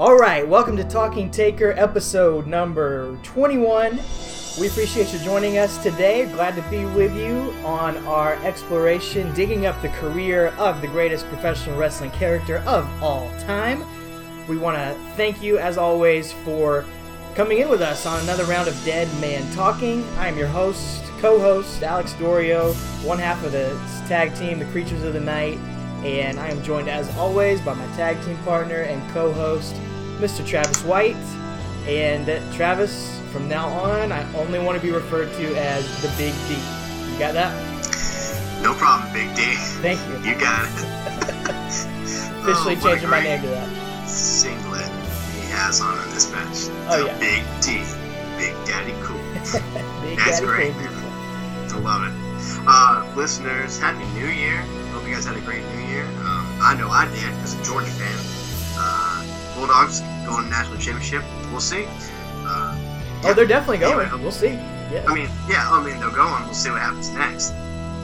All right, welcome to Talking Taker, episode number 21. We appreciate you joining us today. Glad to be with you on our exploration, digging up the career of the greatest professional wrestling character of all time. We want to thank you, as always, for coming in with us on another round of Dead Man Talking. I am your host, co host, Alex Dorio, one half of the tag team, the Creatures of the Night, and I am joined, as always, by my tag team partner and co host, Mr. Travis White. And Travis, from now on, I only want to be referred to as the Big D. You got that? No problem, Big D. Thank you. You got it. Officially Oh, changing my name to that. Singlet he has on in this match. Oh, The yeah. Big D. Big Daddy Cool. Big That's Daddy great. Cool. I love it. Uh, listeners, Happy New Year. Hope you guys had a great New Year. Um, I know I did as a Georgia fan. Uh, Bulldogs going to national championship. We'll see. Uh, Oh, they're definitely going. Anyway. We'll see. Yeah. I mean, yeah, I mean, they're going. We'll see what happens next.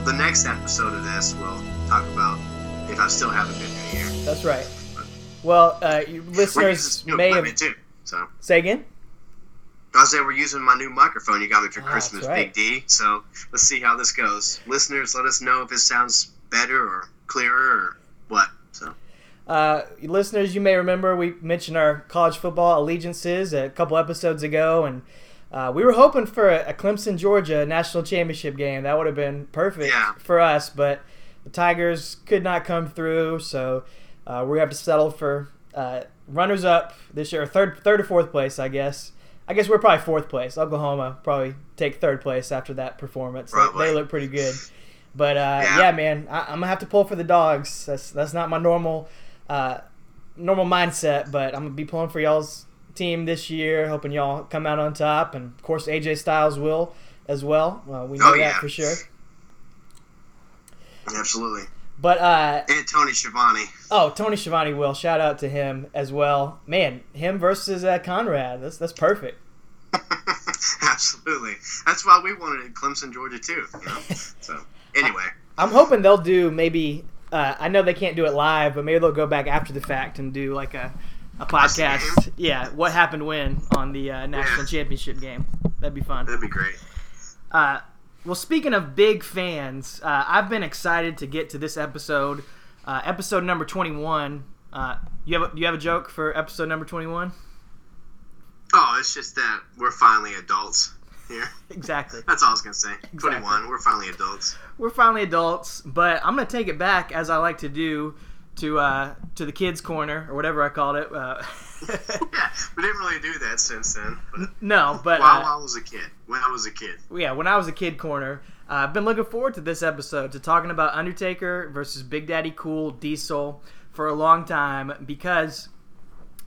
The next episode of this, we'll talk about if I still have a good New Year. That's right. Well, uh, you We're using listeners may have. too. So Say again? I say we're using my new microphone you got me for Ah, Christmas, right. Big D. So let's see how this goes. Listeners, let us know if it sounds better or clearer or what. Uh, listeners, you may remember we mentioned our college football allegiances a couple episodes ago, and uh, we were hoping for a, a Clemson Georgia national championship game. That would have been perfect Yeah. for us, but the Tigers could not come through, so uh, we have to settle for uh, runners up this year, third, third or fourth place, I guess. I guess we're probably fourth place. Oklahoma probably take third place after that performance. Probably. they look pretty good. But uh, Yeah. yeah. man, I, I'm gonna have to pull for the dogs. That's that's not my normal uh, normal mindset, but I'm gonna be pulling for y'all's team this year, hoping y'all come out on top, and of course AJ Styles will as well. Uh, we know Oh, that for sure. absolutely. But uh, And Tony Schiavone. oh, Tony Schiavone will shout out to him as well. Man, him versus uh, Conrad. That's that's perfect. absolutely. That's why we wanted it, Clemson, Georgia too. You know? so anyway, I'm hoping they'll do maybe. Uh, I know they can't do it live, but maybe they'll go back after the fact and do like a, a podcast. Yeah, what happened when on the uh, national Yeah. championship game. That'd be fun. that'd be great. Uh, well, speaking of big fans, uh, I've been excited to get to this episode, uh, episode number 21. Uh, you have a, you have a joke for episode number 21? Oh, it's just that we're finally adults here. Exactly. That's all I was gonna say. Exactly. Twenty-one. We're finally adults. We're finally adults, but I'm gonna take it back as I like to do to uh, to the kids' corner or whatever I called it. Uh, Yeah, we didn't really do that since then. But no, but while uh, I was a kid, when I was a kid. yeah, when I was a kid corner, uh, I've been looking forward to this episode to talking about Undertaker versus Big Daddy Cool Diesel for a long time because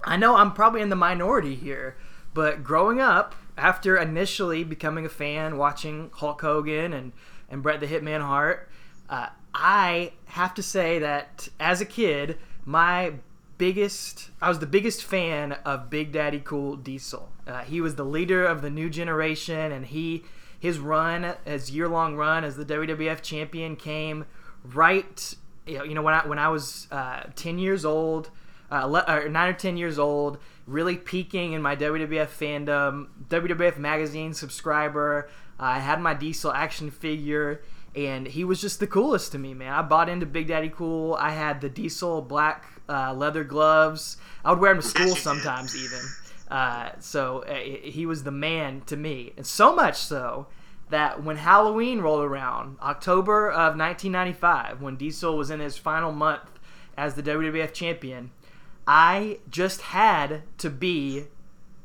I know I'm probably in the minority here, but growing up after initially becoming a fan, watching Hulk Hogan and and Bret the Hitman Hart, uh, I have to say that as a kid, my biggest I was the biggest fan of Big Daddy Cool Diesel. Uh, he was the leader of the new generation, and he his run, his year long run as the WWF champion, came right. You know, when I when I was uh, ten years old, uh, or nine or ten years old, really peaking in my WWF fandom, WWF magazine subscriber. I had my Diesel action figure, and he was just the coolest to me, man. I bought into Big Daddy Cool. I had the Diesel black uh, leather gloves. I would wear them to school Yes, you did. sometimes, even. Uh, so uh, he was the man to me, and so much so that when Halloween rolled around, October of 1995, when Diesel was in his final month as the WWF champion, I just had to be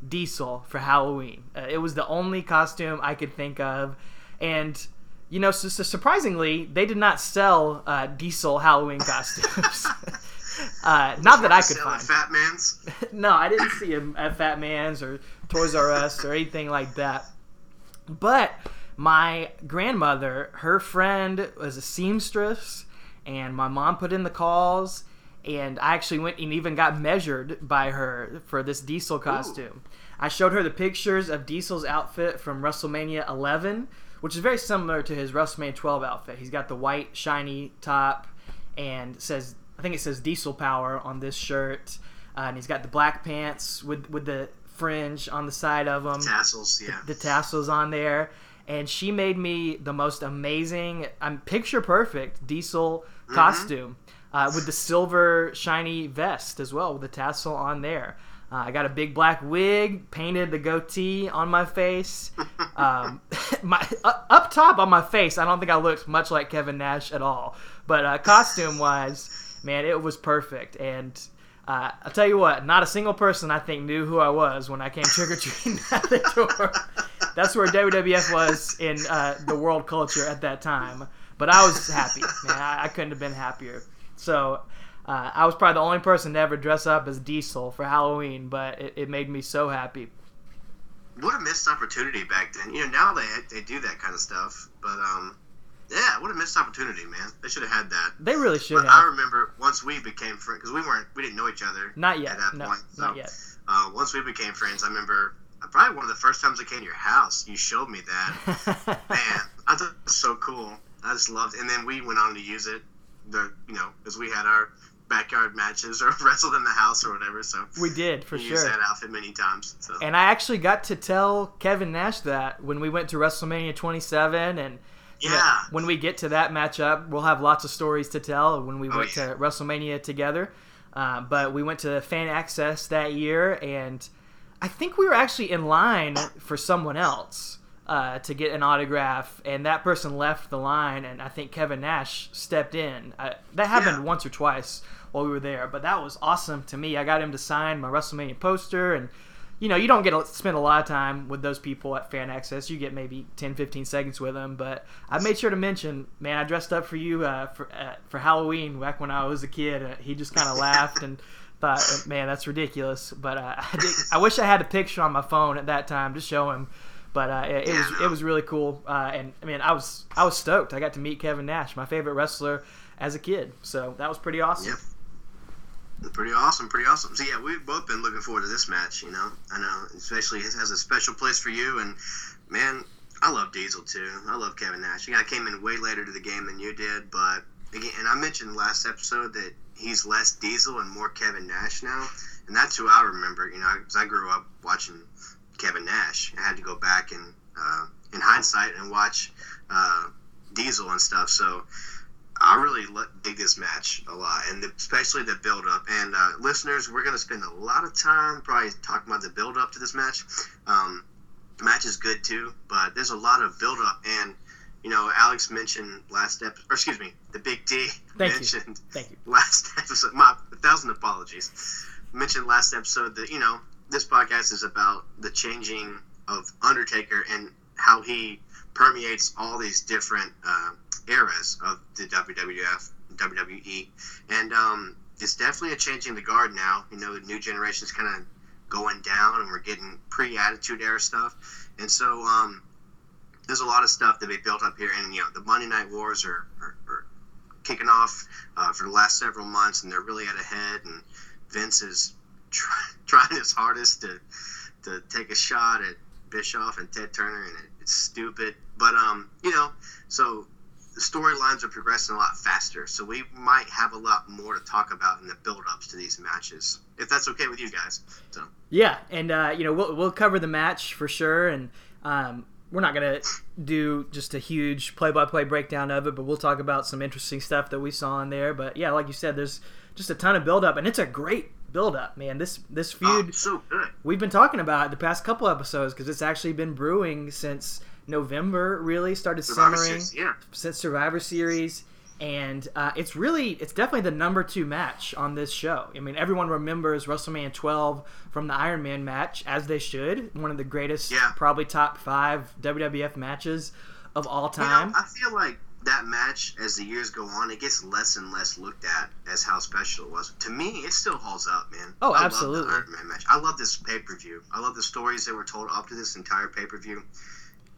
Diesel for Halloween. Uh, it was the only costume I could think of, and you know, so, so surprisingly, they did not sell uh, Diesel Halloween costumes. uh, not that I could find. Fat Man's. no, I didn't see him at Fat Man's or Toys R Us or anything like that. But my grandmother, her friend was a seamstress, and my mom put in the calls, and I actually went and even got measured by her for this Diesel costume. I showed her the pictures of Diesel's outfit from WrestleMania 11, which is very similar to his WrestleMania 12 outfit. He's got the white shiny top and says I think it says Diesel Power on this shirt. uh, and he's got the black pants with with the fringe on the side of them, Tassels, yeah. the tassels on there, and she made me the most amazing, I'm picture perfect Diesel Mm-hmm. costume uh, with the silver shiny vest as well with the tassel on there. Uh, I got a big black wig, painted the goatee on my face. Um, my uh, up top on my face, I don't think I looked much like Kevin Nash at all. But uh, costume wise, man, it was perfect. And uh, I'll tell you what, not a single person I think knew who I was when I came trick or treating at the door. That's where WWF was in uh, the world culture at that time. But I was happy, man. I, I couldn't have been happier. So uh, I was probably the only person to ever dress up as Diesel for Halloween, but it, it made me so happy. What a missed opportunity back then. You know, now they they do that kind of stuff, but um, yeah, what a missed opportunity, man. They should have had that. They really should But I remember once we became friends because we weren't we didn't know each other Not yet. at that No, point. So, not yet. Uh, once we became friends, I remember uh, probably one of the first times I came to your house. You showed me that. Man, I thought it was so cool. I just loved it. And then we went on to use it, the you know, because we had our backyard matches or wrestled in the house or whatever. So we did for we sure. used that outfit many times. So And I actually got to tell Kevin Nash that when we went to WrestleMania 27 and you know, Yeah. when we get to that matchup, we'll have lots of stories to tell when we Oh, went yeah. to WrestleMania together. Uh, but we went to fan access that year, and I think we were actually in line for someone else uh, to get an autograph, and that person left the line, and I think Kevin Nash stepped in. Uh, that happened Yeah. once or twice while we were there, but that was awesome to me. I got him to sign my WrestleMania poster, and you know, you don't get to spend a lot of time with those people at fan access. You get maybe 10, 15 seconds with them, but I made sure to mention, man, I dressed up for you uh, for uh, for Halloween back when I was a kid. And he just kind of laughed and thought, man, that's ridiculous. But uh, I, did, I wish I had a picture on my phone at that time to show him. But uh, it, it was it was really cool, uh, and I mean, I was I was stoked. I got to meet Kevin Nash, my favorite wrestler as a kid. So that was pretty awesome. Yep. Pretty awesome, pretty awesome. So yeah, we've both been looking forward to this match. You know, I know, especially it has a special place for you. And man, I love Diesel too. I love Kevin Nash. I came in way later to the game than you did, but again, and I mentioned last episode that he's less Diesel and more Kevin Nash now, and that's who I remember. You know, because I grew up watching Kevin Nash. I had to go back and, uh, in hindsight, and watch uh, Diesel and stuff. So. I really dig this match a lot, and the, especially the build up. And uh, listeners, we're going to spend a lot of time probably talking about the build up to this match. Um, the match is good too, but there's a lot of build up. And you know, Alex mentioned last episode, or excuse me, the Big D Thank you. mentioned Thank you. last episode. My a thousand apologies. Mentioned last episode that you know this podcast is about the changing of Undertaker and how he permeates all these different uh, eras of the WWF, WWE, and um, it's definitely a changing the guard now. You know, the new generation's kind of going down, and we're getting pre-Attitude Era stuff, and so um, there's a lot of stuff that we built up here, and you know, the Monday Night Wars are, are, are kicking off uh, for the last several months, and they're really at a head, and Vince is try, trying his hardest to to take a shot at Bischoff and Ted Turner, and it, it's stupid. But um, you know, so the storylines are progressing a lot faster, so we might have a lot more to talk about in the build-ups to these matches, if that's okay with you guys. So Yeah, and uh, you know we'll we'll cover the match for sure, and um, we're not gonna do just a huge play-by-play breakdown of it, but we'll talk about some interesting stuff that we saw in there. But yeah, like you said, there's just a ton of build-up, and it's a great build-up, man. This this feud oh, so good. we've been talking about it the past couple episodes because it's actually been brewing since November. Really started Survivor simmering Series, yeah. since Survivor Series, and uh, it's really it's definitely the number two match on this show. I mean, everyone remembers WrestleMania 12 from the Iron Man match, as they should. One of the greatest, Yeah. probably top five WWF matches of all You know, time. I feel like that match, as the years go on, it gets less and less looked at as how special it was. To me, it still holds up, man. Oh, I love absolutely. the Iron Man match. I love this pay per view. I love the stories that were told up to this entire pay per view.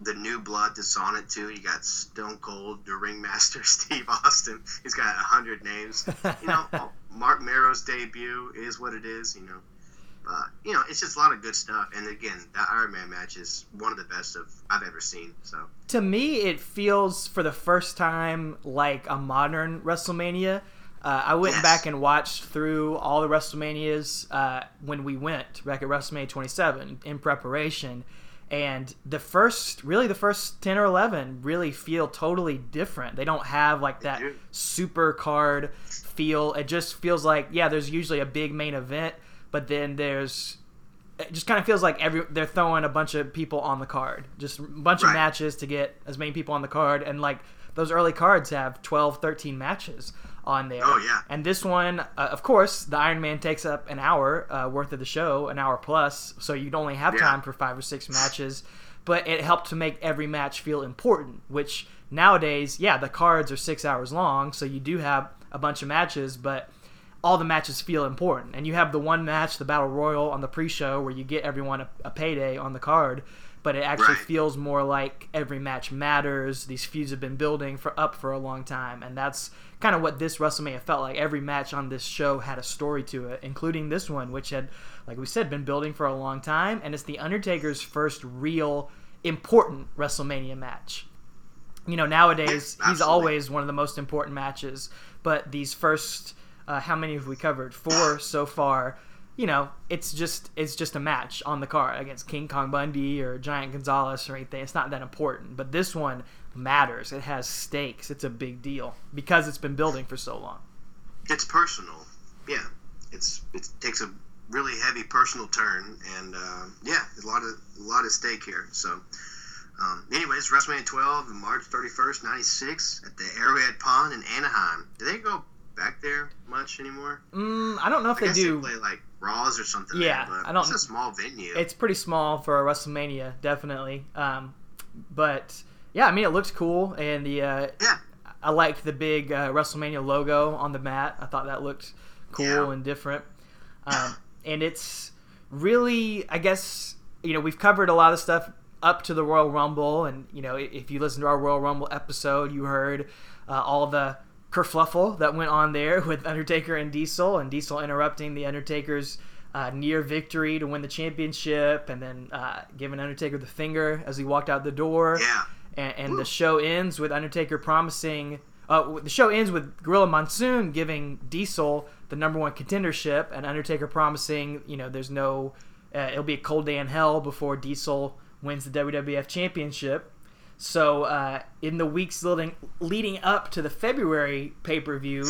The new blood that's on it too. You got Stone Cold, the Ringmaster, Steve Austin. He's got a hundred names. You know, Marc Mero's debut is what it is. You know, but you know, it's just a lot of good stuff. And again, that Iron Man match is one of the best of I've ever seen. So to me, it feels for the first time like a modern WrestleMania. Uh, I went Yes. back and watched through all the WrestleManias uh, when we went back at WrestleMania 27 in preparation, and the first, really the first 10 or 11, really feel totally different. They don't have like that super card feel. It just feels like yeah, there's usually a big main event, but then there's it just kind of feels like every they're throwing a bunch of people on the card, just a bunch of matches to get as many people on the card, and like those early cards have 12, 13 matches on there. Oh, yeah. And this one, uh, of course, the Iron Man takes up an hour uh, worth of the show, an hour plus, so you'd only have Yeah. time for five or six matches. But it helped to make every match feel important, which nowadays, yeah, the cards are six hours long, so you do have a bunch of matches, but all the matches feel important. And you have the one match, the Battle Royal, on the pre show where you get everyone a, a payday on the card, but it actually Right. feels more like every match matters. These feuds have been building for up for a long time, and that's kind of what this WrestleMania felt like. Every match on this show had a story to it, including this one, which had, like we said, been building for a long time, and it's the Undertaker's first real important WrestleMania match. You know, nowadays he's always one of the most important matches, but these first, uh, how many have we covered? Four so far. You know, it's just it's just a match on the card against King Kong Bundy or Giant Gonzalez or anything. It's not that important, but this one matters. It has stakes. It's a big deal because it's been building for so long. It's personal. Yeah, it's it takes a really heavy personal turn, and uh, yeah, a lot of a lot at stake here. So, um, anyways, WrestleMania 12, March 31st, '96, at the Arrowhead Pond in Anaheim. Do they go back there much anymore? Mm, I don't know if I they do. they play like Raws or something. Yeah, there, but I don't- It's a small venue. It's pretty small for a WrestleMania, definitely. Um, but yeah, I mean, it looks cool, and the uh, yeah, I liked the big uh, WrestleMania logo on the mat. I thought that looked cool Yeah. and different. Um, and it's really, I guess, you know, we've covered a lot of stuff up to the Royal Rumble, and you know, if you listen to our Royal Rumble episode, you heard uh, all the kerfluffle that went on there with Undertaker and Diesel, and Diesel interrupting the Undertaker's. Uh, near victory to win the championship, and then uh, giving Undertaker the finger as he walked out the door yeah, and, and the show ends with Undertaker promising. Uh, the show ends with Gorilla Monsoon giving Diesel the number one contendership, and Undertaker promising, you know, there's no, uh, it'll be a cold day in hell before Diesel wins the WWF Championship. So uh, in the weeks leading leading up to the February pay per view,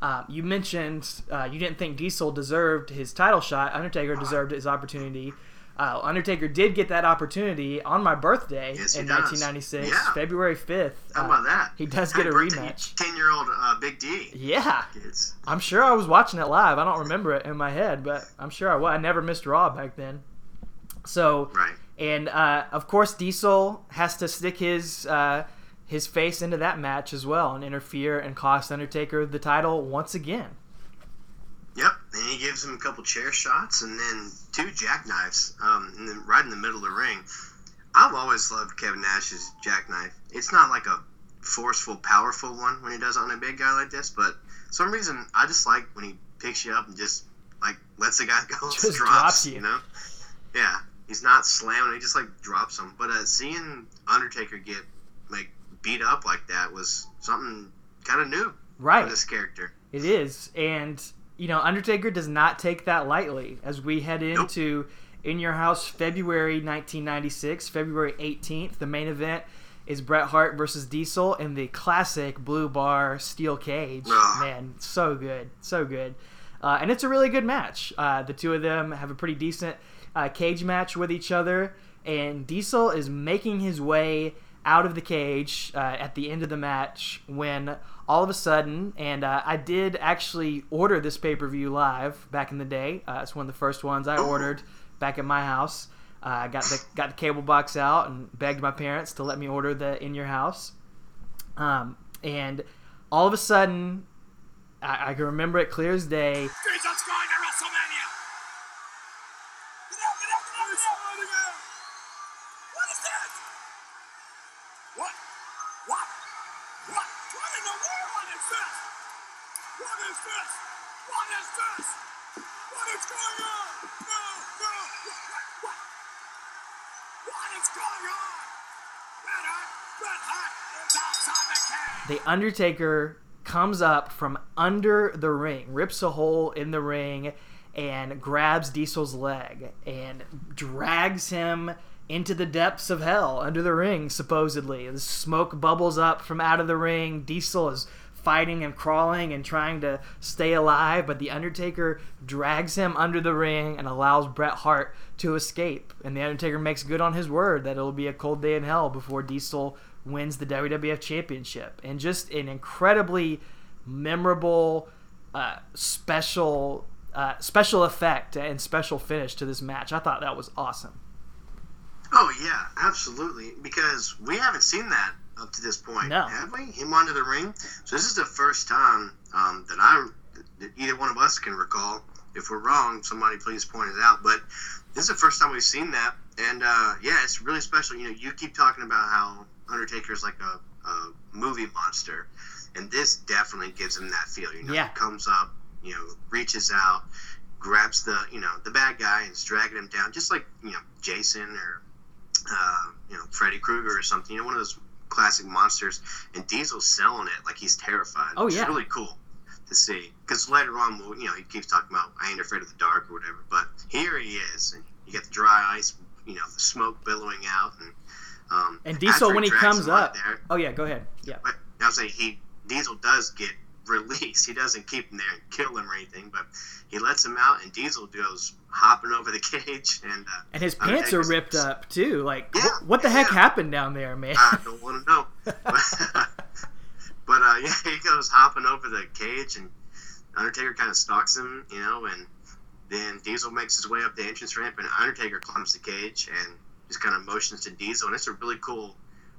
uh, you mentioned uh, you didn't think Diesel deserved his title shot. Undertaker deserved his opportunity. Uh, Undertaker did get that opportunity on my birthday Yes, in does. 1996, Yeah. February 5th. how Uh, about that? he does Happy get a rematch. Ten-year-old uh, Big D. Yeah, Kids. I'm sure I was watching it live. I don't remember it in my head, but I'm sure I was. I never missed Raw back then. So, Right. And uh, of course, Diesel has to stick his uh, his face into that match as well and interfere and cost Undertaker the title once again. Yep, and he gives him a couple chair shots and then two jackknives, um, and then right in the middle of the ring. I've always loved Kevin Nash's jackknife. It's not like a forceful, powerful one when he does it on a big guy like this, but some reason I just like when he picks you up and just like lets the guy go, and Just drops, drops you. you know? Yeah, he's not slamming; he just like drops him. But uh, seeing Undertaker get like beat up like that was something kind of new Right. for this character. It is, and you know, Undertaker does not take that lightly. As we head into In Your House, February 1996, February 18th, the main event is Bret Hart versus Diesel in the classic blue bar steel cage. Ugh. Man, so good, so good, uh, and it's a really good match. Uh, the two of them have a pretty decent uh, cage match with each other, and Diesel is making his way out of the cage uh, at the end of the match when all of a sudden, and uh, I did actually order this pay per view live back in the day. Uh, it's one of the first ones I ordered back at my house. Uh, I got the got the cable box out and begged my parents to let me order the in your house. Um, and all of a sudden, I, I can remember it clear as day. Jesus going to WrestleMania! Get out, get out, get out, get out! What is that? What? What? What? What in the world is this? What is this? What is this? What is going on? No, no, what, what, what? What is going on? Bret Hart, Bret Hart is outside the cage! The Undertaker comes up from under the ring, rips a hole in the ring, and grabs Diesel's leg and drags him into the depths of hell under the ring, supposedly. The smoke bubbles up from out of the ring. Diesel is fighting and crawling and trying to stay alive, but The Undertaker drags him under the ring and allows Bret Hart to escape. And The Undertaker makes good on his word that it'll be a cold day in hell before Diesel wins the WWF Championship. And just an incredibly memorable, uh, special. Uh, special effect and special finish to this match. I thought that was awesome. Oh yeah, absolutely. Because we haven't seen that up to this point, No. have we? Him under the ring. So this is the first time um, that I, that either one of us can recall. If we're wrong, somebody please point it out. But this is the first time we've seen that, and uh, yeah, it's really special. You know, you keep talking about how Undertaker is like a, a movie monster, and this definitely gives him that feel. You know, Yeah. he comes up, you know, reaches out, grabs the you know the bad guy and is dragging him down, just like you know Jason or uh, you know Freddy Krueger or something. You know, one of those classic monsters. And Diesel's selling it like he's terrified. Oh, yeah. really cool to see. Because later on, we'll, you know, he keeps talking about I ain't afraid of the dark or whatever. But here he is, and you get the dry ice, you know, the smoke billowing out, and um, And Diesel, when he comes up, there, oh yeah, go ahead. Yeah, but I was saying he Diesel does get released. He doesn't keep him there and kill him or anything, but he lets him out, and Diesel goes hopping over the cage, and uh, and his pants are ripped up too. Like, Yeah, wh- what the heck happened down there, man? I don't want to know. but uh, yeah, he goes hopping over the cage, and Undertaker kind of stalks him, you know, and then Diesel makes his way up the entrance ramp, and Undertaker climbs the cage and just kind of motions to Diesel, and it's a really cool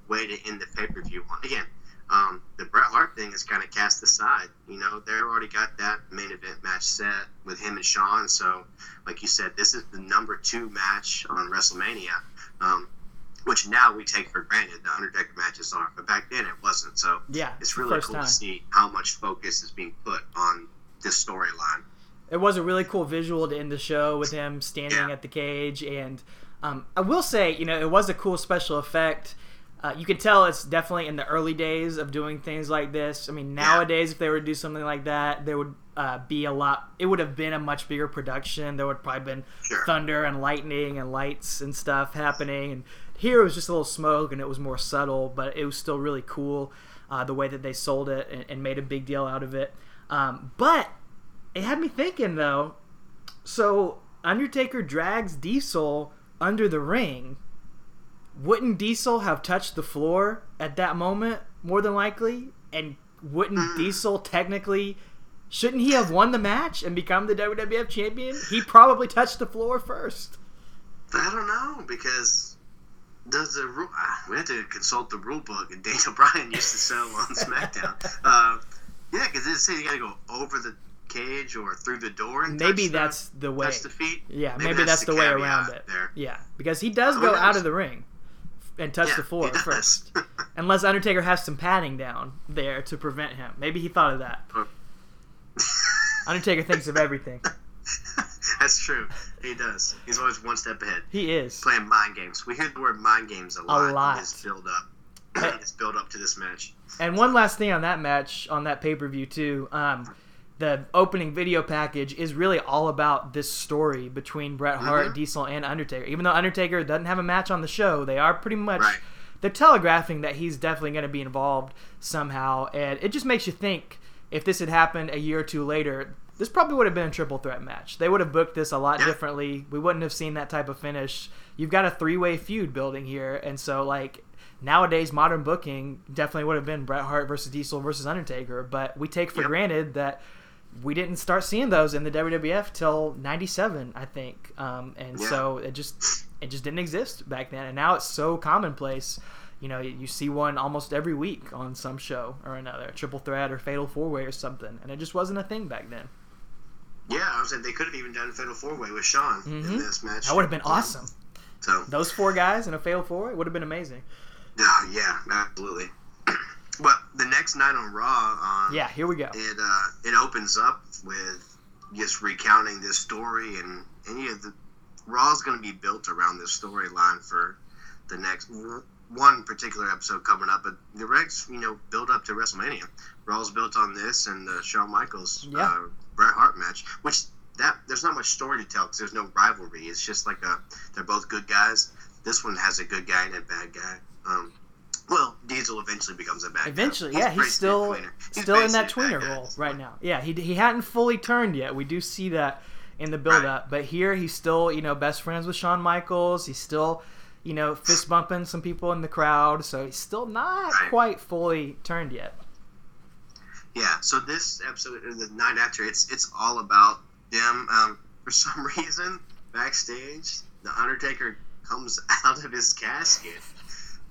way to end the pay per view. One. Again, um, the Bret Hart thing is kind of cast aside. You know, they've already got that main event match set with him and Shawn. So, like you said, this is the number two match on WrestleMania, um, which now we take for granted. The Undertaker matches are, but back then it wasn't. So yeah, it's really cool time. to see how much focus is being put on this storyline. It was a really cool visual to end the show with him standing Yeah. at the cage, and um, I will say, you know, it was a cool special effect. Uh, you can tell it's definitely in the early days of doing things like this. I mean, nowadays, if they were to do something like that, there would uh, be a lot. It would have been a much bigger production. There would probably been Sure. thunder and lightning and lights and stuff happening. And here it was just a little smoke, and it was more subtle, but it was still really cool uh, the way that they sold it and, and made a big deal out of it. Um, but it had me thinking though. So Undertaker drags Diesel under the ring. Wouldn't Diesel have touched the floor at that moment more than likely? And wouldn't Diesel technically shouldn't he have won the match and become the WWF champion? He probably touched the floor first. I don't know because does the rule? ah, We have to consult the rule book, and Daniel Bryan used to sell on SmackDown. uh, yeah, because it says you got to go over the cage or through the door. And Maybe touch the- that's the way. touch the feet. Yeah, maybe, that's, the, way around it. There. Yeah, because he does Who go knows? out of the ring and touch Yeah, the floor first. Unless Undertaker has some padding down there to prevent him. Maybe he thought of that. Undertaker thinks of everything. that's true. He does. He's always one step ahead. He is. Playing mind games. We hear the word mind games a lot. A lot. In this build up. This build up to this match. And one last thing on that match, on that pay per view too. Um, the opening video package is really all about this story between Bret Hart, Mhm. Diesel, and Undertaker. Even though Undertaker doesn't have a match on the show, they are pretty much Right. they're telegraphing that he's definitely going to be involved somehow, and it just makes you think if this had happened a year or two later, this probably would have been a triple threat match. They would have booked this a lot Yeah. differently. We wouldn't have seen that type of finish. You've got a three way feud building here, and so like nowadays modern booking definitely would have been Bret Hart versus Diesel versus Undertaker, but we take for Yep. granted that we didn't start seeing those in the WWF till '97, I think, um, and Yeah. so it just it just didn't exist back then, and now it's so commonplace. You know, you see one almost every week on some show or another, triple threat or fatal four way or something, and it just wasn't a thing back then. Yeah, I was saying they could have even done a fatal four way with Shawn Mhm. in this match. That would have been awesome. So Those four guys in a fatal four way would have been amazing. Yeah, yeah, absolutely. But the next night on Raw, um, Yeah, here we go. it uh, it opens up with just recounting this story, and and yeah, the Raw's going to be built around this storyline for the next one particular episode coming up, but the Rex, you know, build up to WrestleMania. Raw's built on this and the Shawn Michaels Yeah. uh, Bret Hart match, which that there's not much story to tell because there's no rivalry. It's just like a they're both good guys. This one has a good guy and a bad guy. Um, Diesel eventually becomes a bad guy. Eventually, He's yeah, he's still. He's still in that tweener role right now. Yeah, he he hadn't fully turned yet. We do see that in the build up, but here he's still you know best friends with Shawn Michaels. He's still you know fist bumping some people in the crowd, so he's still not Right. quite fully turned yet. Yeah, so this episode, the night after, it's it's all about them. Um, for some reason, backstage, the Undertaker comes out of his casket.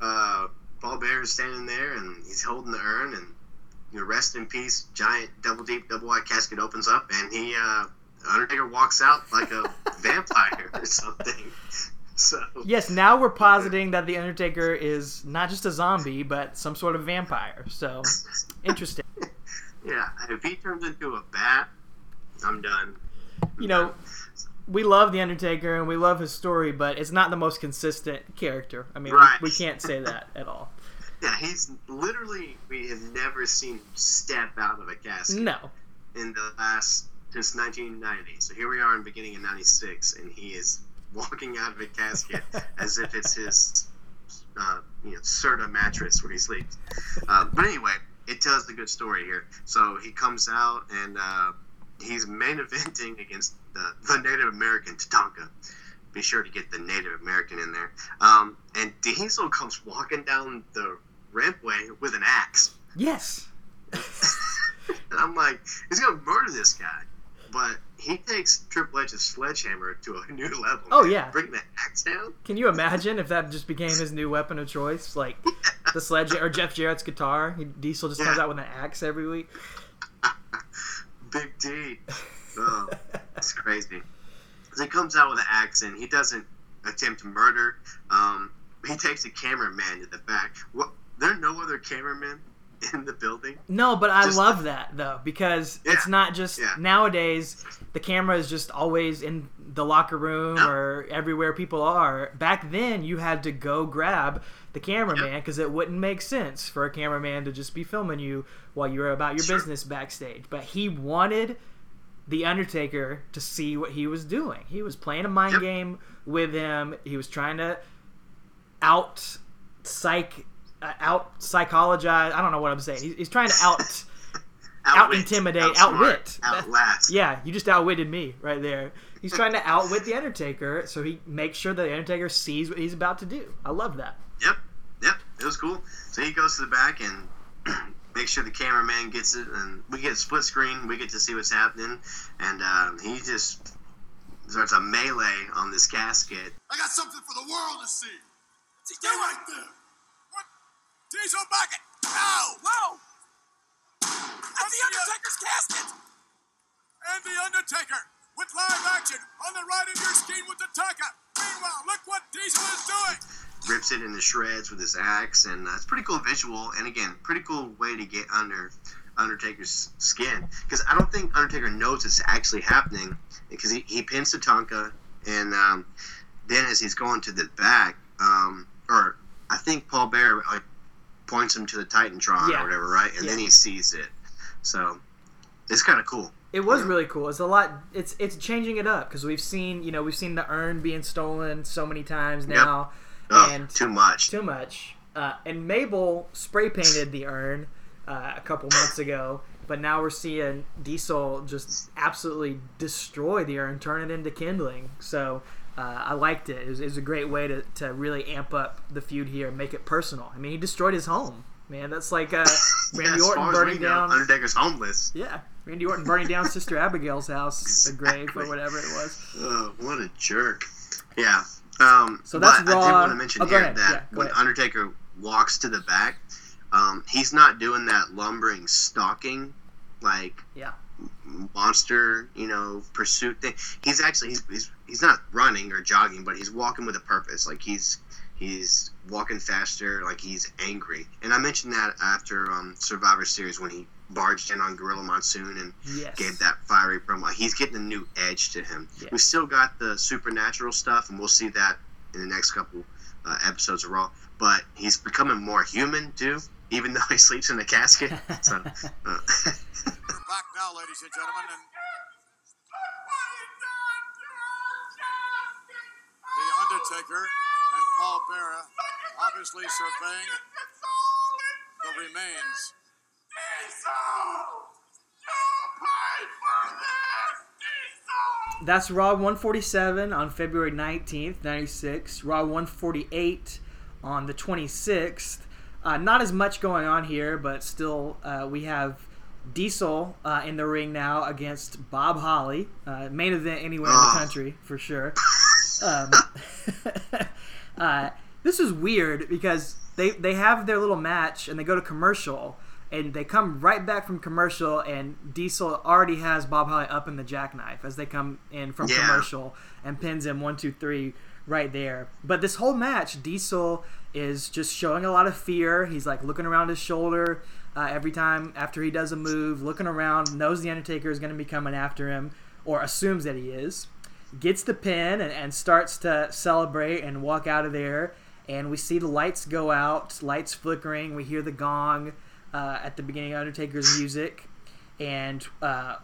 Uh, Paul Bearer is standing there, and he's holding the urn, and you know, rest in peace. Giant double deep, double wide casket opens up, and he, uh, Undertaker walks out like a vampire or something. So Yes, now we're positing that the Undertaker is not just a zombie, but some sort of vampire. So interesting. yeah, if he turns into a bat, I'm done. You know, we love the Undertaker and we love his story, but it's not the most consistent character. I mean, we- Right. we, can't say that at all. Yeah, he's literally we have never seen him step out of a casket No. in the last since 1990. So here we are in the beginning of '96, and he is walking out of a casket as if it's his, uh, you know, Serta mattress where he sleeps. Uh, but anyway, it tells the good story here. So he comes out and uh, he's main eventing against the, the Native American Tatanka. Be sure to get the Native American in there. Um, and Diesel comes walking down the rampway with an axe. Yes. And I'm like, he's gonna murder this guy. But he takes Triple H's sledgehammer to a new level. Oh, man. yeah. Bring the axe down. Can you imagine if that just became his new weapon of choice? Like the sledge or Jeff Jarrett's guitar? He- Diesel just comes out with an axe every week. Big D. Oh, it's crazy. He comes out with an axe and he doesn't attempt murder. Um, he takes a cameraman to the back. What? There are no other cameramen in the building. No, but I Just- love that though because it's not just Yeah. nowadays the camera is just always in the locker room Yep. or everywhere people are. Back then you had to go grab the cameraman Yep. because it wouldn't make sense for a cameraman to just be filming you while you were about your Sure. business backstage. But he wanted the Undertaker to see what he was doing. He was playing a mind Yep. game with him. He was trying to out psych uh, out psychologize. I don't know what I'm saying. He's, he's trying to out Outwit, Out-intimidate, outwit. outlast. Yeah, you just outwitted me right there. He's trying to outwit the Undertaker, so he makes sure that the Undertaker sees what he's about to do. I love that. Yep, yep, it was cool. So he goes to the back and makes sure the cameraman gets it, and we get a split screen. We get to see what's happening, and um, he just starts a melee on this casket. I got something for the world to see. What's he Stay right there. What? Diesel back it. Ow! Whoa! At the Undertaker's casket! And the Undertaker with live action on the right of your screen with Tatanka. Meanwhile, look what Diesel is doing. Rips it into shreds with his axe, and uh, it's a pretty cool visual. And again, pretty cool way to get under Undertaker's skin because I don't think Undertaker knows it's actually happening because he, he pins Tatanka, and um, then as he's going to the back, um, or I think Paul Bearer like points him to the Titantron Yeah. or whatever, right? And then he sees it, so it's kind of cool. It was really cool. It's a lot. It's it's changing it up because we've seen you know we've seen the urn being stolen so many times now, Oh, and too much. too much. Uh, and Mabel spray painted the urn uh, a couple months ago, but now we're seeing Diesel just absolutely destroy the urn, turn it into kindling. So uh, I liked it. It was, it was a great way to, to really amp up the feud here and make it personal. I mean, he destroyed his home, man. That's like uh, Randy as Orton far as we burning know, down. Undertaker's homeless. Yeah, Randy Orton burning down Sister Abigail's house, a grave or whatever it was. Oh, what a jerk. Yeah. Um, So that's but I did want to mention Oh, here ahead. that Yeah, when ahead. Undertaker walks to the back, um, he's not doing that lumbering stalking, like Yeah. monster, you know, pursuit thing. He's actually he's, he's he's not running or jogging, but he's walking with a purpose. Like he's he's walking faster, like he's angry. And I mentioned that after um, Survivor Series when he barged in on Gorilla Monsoon and Yes. gave that fiery promo. He's getting a new edge to him. Yeah. We still got the supernatural stuff, and we'll see that in the next couple uh, episodes of Raw. but he's becoming more human too, even though he sleeps in a casket. So, uh, We're back now, ladies and gentlemen, and The Undertaker and Paul Bearer obviously surveying the remains. That's Raw 147 on February 19th, 96. Raw 148 on the 26th. Uh, not as much going on here, but still, uh, we have Diesel uh, in the ring now against Bob Holly. Uh, main event anywhere in the country, for sure. Um, uh, this is weird because they, they have their little match and they go to commercial and they come right back from commercial and Diesel already has Bob Holly up in the jackknife as they come in from Yeah. commercial and pins him one two three right there. But this whole match, Diesel is just showing a lot of fear. He's like looking around his shoulder uh, every time after he does a move, looking around, knows the Undertaker is going to be coming after him or assumes that he is gets the pin and, and starts to celebrate and walk out of there. And we see the lights go out, lights flickering. We hear the gong uh, at the beginning of Undertaker's music. And uh,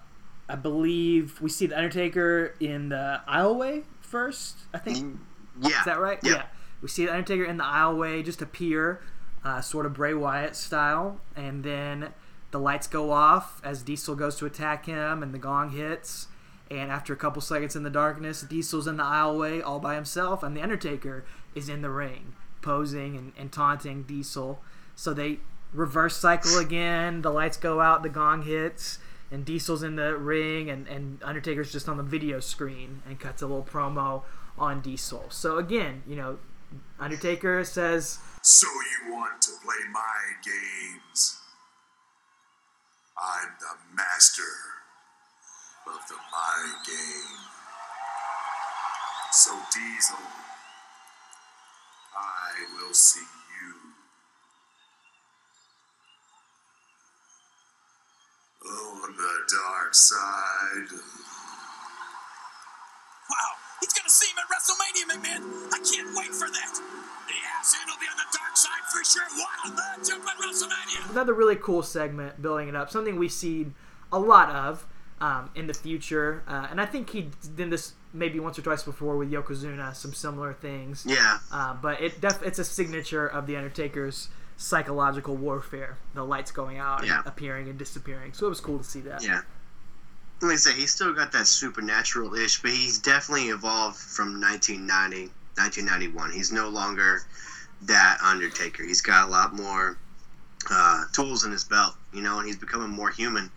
I believe we see the Undertaker in the aisleway first, I think. yeah. Is that right? Yeah. We see the Undertaker in the aisleway just appear, uh, sort of Bray Wyatt style, and then the lights go off as Diesel goes to attack him, and the gong hits. And after a couple seconds in the darkness, Diesel's in the aisleway all by himself, and the Undertaker is in the ring, posing and, and taunting Diesel. So they reverse cycle again. The lights go out, the gong hits, and Diesel's in the ring, and, and Undertaker's just on the video screen and cuts a little promo on Diesel. So again, you know, Undertaker says, So you want to play my games? I'm the master of the mind game. So Diesel, I will see you. On the dark side. Wow, he's gonna see him at WrestleMania, McMahon. I can't wait for that. Yeah, soon he'll be on the dark side for sure. Wild matchup at WrestleMania. another really cool segment building it up, something we've seen a lot of um, in the future. Uh, and I think he did this maybe once or twice before with Yokozuna, some similar things. Yeah. Uh, but it def- it's a signature of the Undertaker's psychological warfare. The lights going out Yeah. and appearing and disappearing. So it was cool to see that. Yeah. Like I say, he's still got that supernatural ish, but he's definitely evolved from 1990, 1991. He's no longer that Undertaker. He's got a lot more uh, tools in his belt, you know, and he's becoming more human.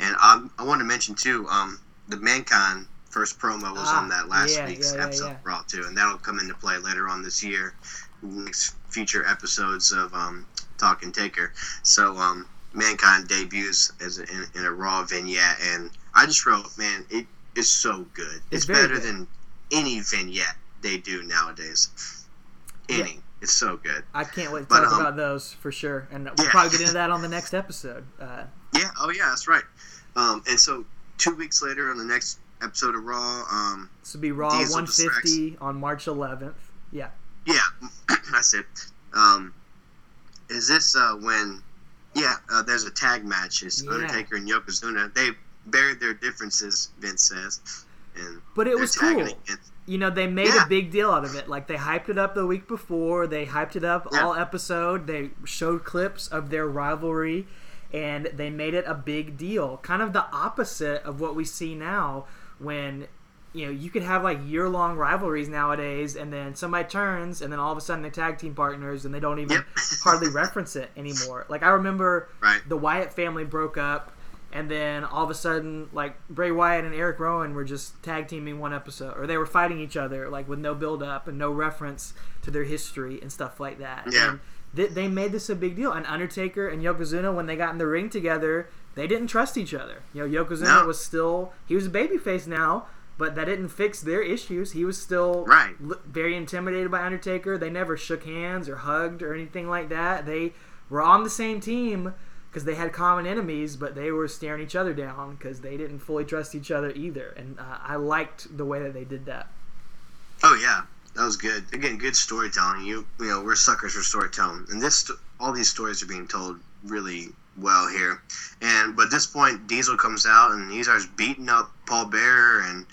And I, I want to mention, too, um, the Mankind first promo was Ah, on that last yeah, week's yeah, episode yeah. Raw, too, and that'll come into play later on this year, next future episodes of um, Talking Taker. So, um, Mankind debuts as a, in, in a Raw vignette, and I just wrote, man, it is so good. It's It's, better good. than any vignette they do nowadays. Any. It's so good. I can't wait to But, talk um, about those for sure. And we'll yeah. probably get into that on the next episode. Uh, Yeah. Oh, yeah. That's right. Um, and so two weeks later, on the next episode of Raw, um, this will be Raw Diesel 150 on March 11th. Yeah. yeah, that's it. Um, is this uh, when? Yeah, uh, there's a tag match. It's Yeah. Undertaker and Yokozuna. They buried their differences. Vince says, and But it was cool. you know they made Yeah. a big deal out of it like they hyped it up the week before they hyped it up Yeah. all episode they showed clips of their rivalry and they made it a big deal kind of the opposite of what we see now when you know you could have like year-long rivalries nowadays and then somebody turns and then all of a sudden they're tag team partners and they don't even Yep. hardly reference it anymore like i remember Right. the wyatt family broke up and then all of a sudden like bray wyatt and eric rowan were just tag teaming one episode or they were fighting each other like with no build up and no reference to their history and stuff like that Yeah. th- they made this a big deal and undertaker and yokozuna when they got in the ring together they didn't trust each other you know yokozuna No. was still he was a babyface now but that didn't fix their issues he was still Right. l- very intimidated by undertaker they never shook hands or hugged or anything like that they were on the same team because they had common enemies, but they were staring each other down because they didn't fully trust each other either. And uh, I liked the way that they did that. Oh yeah, that was good. Again, good storytelling. You you know we're suckers for storytelling, and this all these stories are being told really well here. And but at this point, Diesel comes out and he starts beating up Paul Bearer, and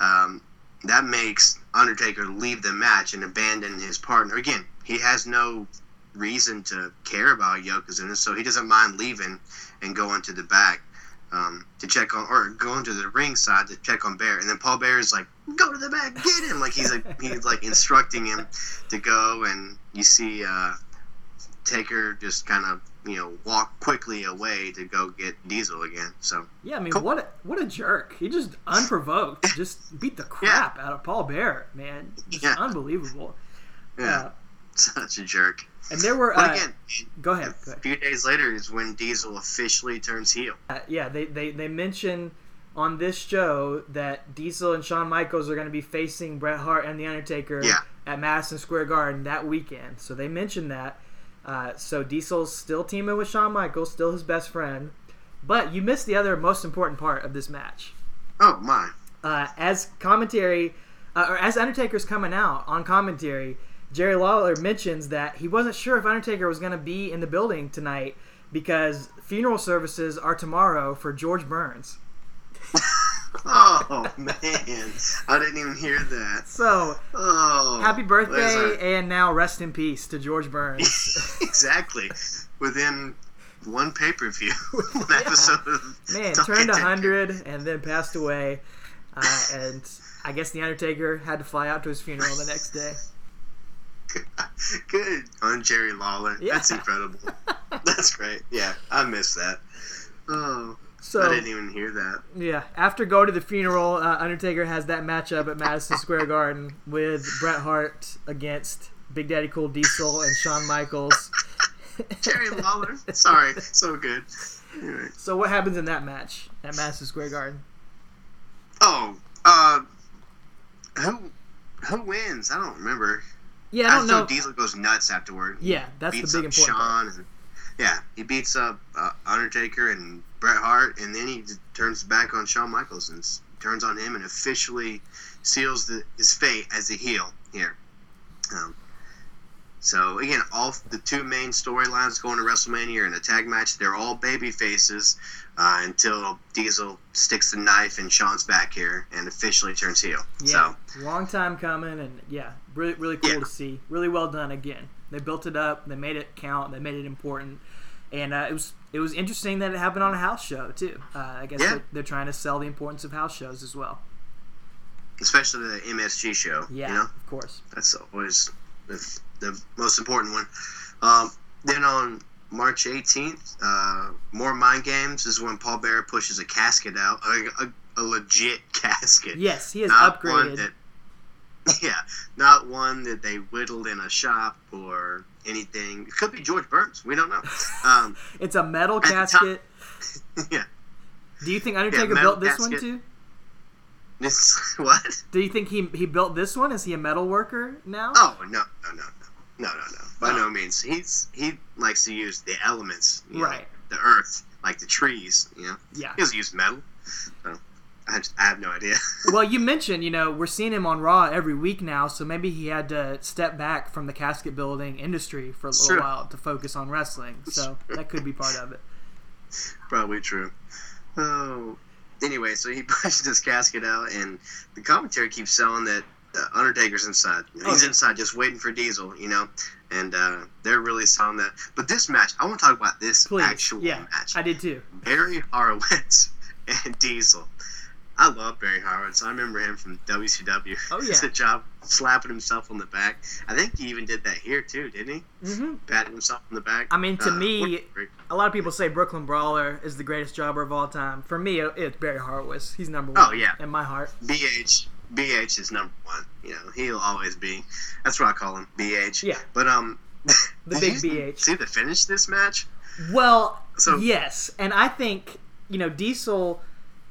um, that makes Undertaker leave the match and abandon his partner. Again, he has no reason to care about Yokozuna, so he doesn't mind leaving and going to the back um, to check on, or going to the ring side to check on Bear. And then Paul Bear is like, "Go to the back, get him!" Like he's like he's like instructing him to go, and you see uh, Taker just kind of you know walk quickly away to go get Diesel again. So Yeah, I mean, Cool. what a, what a jerk! He just unprovoked just beat the crap out of Paul Bear, man. Just Yeah. unbelievable. yeah, Uh, such a jerk. and there were uh, again, go ahead. a Go ahead. few days later is when Diesel officially turns heel. Uh, yeah, they, they, they mention on this show that Diesel and Shawn Michaels are going to be facing Bret Hart and The Undertaker Yeah. at Madison Square Garden that weekend. So they mentioned that. Uh, so Diesel's still teaming with Shawn Michaels, still his best friend. But you missed the other most important part of this match. Oh my! uh, as commentary, uh, or as Undertaker's coming out on commentary, Jerry Lawler mentions that he wasn't sure if Undertaker was going to be in the building tonight because funeral services are tomorrow for George Burns. Oh man, I didn't even hear that. So, Oh, happy birthday and now rest in peace to George Burns. exactly. Within one pay per view, one episode of Man, Talking turned. 100 and then passed away. Uh, and I guess The Undertaker had to fly out to his funeral the next day. Good on Jerry Lawler. Yeah. That's incredible. That's great. Yeah, I missed that. Oh, So, I didn't even hear that. Yeah, after going to the funeral, uh, Undertaker has that matchup at Madison Square Garden with Bret Hart against Big Daddy Cool Diesel and Shawn Michaels. Jerry Lawler. Sorry, so good. Anyway. So what happens in that match at Madison Square Garden? Oh, uh, who who wins? I don't remember. Yeah, I don't know. Diesel goes nuts afterward. Yeah, that's beats the big important. Shawn. And, yeah, he beats up uh, Undertaker and Bret Hart, and then he turns back on Shawn Michaels and turns on him and officially seals the, his fate as a heel here. Um, so again, all the two main storylines going to WrestleMania in a tag match, they're all baby faces uh, until Diesel sticks the knife in Shawn's back here and officially turns heel. Yeah, So long time coming, and yeah, really, really cool Yeah. to see. Really well done again. They built it up. They made it count. They made it important, and uh, it was it was interesting that it happened on a house show too. Uh, I guess Yeah. they're, they're trying to sell the importance of house shows as well. especially the MSG show. Yeah, You know? of course. That's always the, the most important one. Um, then on March 18th, uh, more mind games is when Paul Bearer pushes a casket out, a, a, a legit casket. Yes, he one upgraded. that, yeah, not one that they whittled in a shop or anything. It could be George Burns. We don't know. Um, It's a metal casket. yeah. Do you think Undertaker metal built this one too? This what? Do you think he he built this one? Is he a metal worker now? Oh no no no no no no no by Oh. no means. He's he likes to use the elements, you know, Right. the earth, like the trees. You know, Yeah. he doesn't use metal. So I, just, I have no idea. Well, you mentioned, you know, we're seeing him on Raw every week now, so maybe he had to step back from the casket building industry for a little Sure. while to focus on wrestling. So that could be part of it. Probably true. Oh. Anyway, so he pushed his casket out, and the commentary keeps selling that uh, Undertaker's inside. You know, he's Oh. inside, just waiting for Diesel. You know, and uh, they're really selling that. But this match, I want to talk about this Please. actual yeah, match. I did too. Barry Horowitz and Diesel. I love Barry Horowitz. I remember him from WCW. Oh, He's yeah. a job slapping himself on the back. I think he even did that here too, didn't he? Mm-hmm. Patting himself on the back. I mean, to Uh, me. A lot of people say Brooklyn Brawler is the greatest jobber of all time. For me, it's Barry Horowitz. He's number one Oh, yeah. in my heart. BH. BH is number one. You know, he'll always be. That's what I call him, BH. Yeah. But um, The big BH. See the finish this match? Well, So- yes, and I think you know Diesel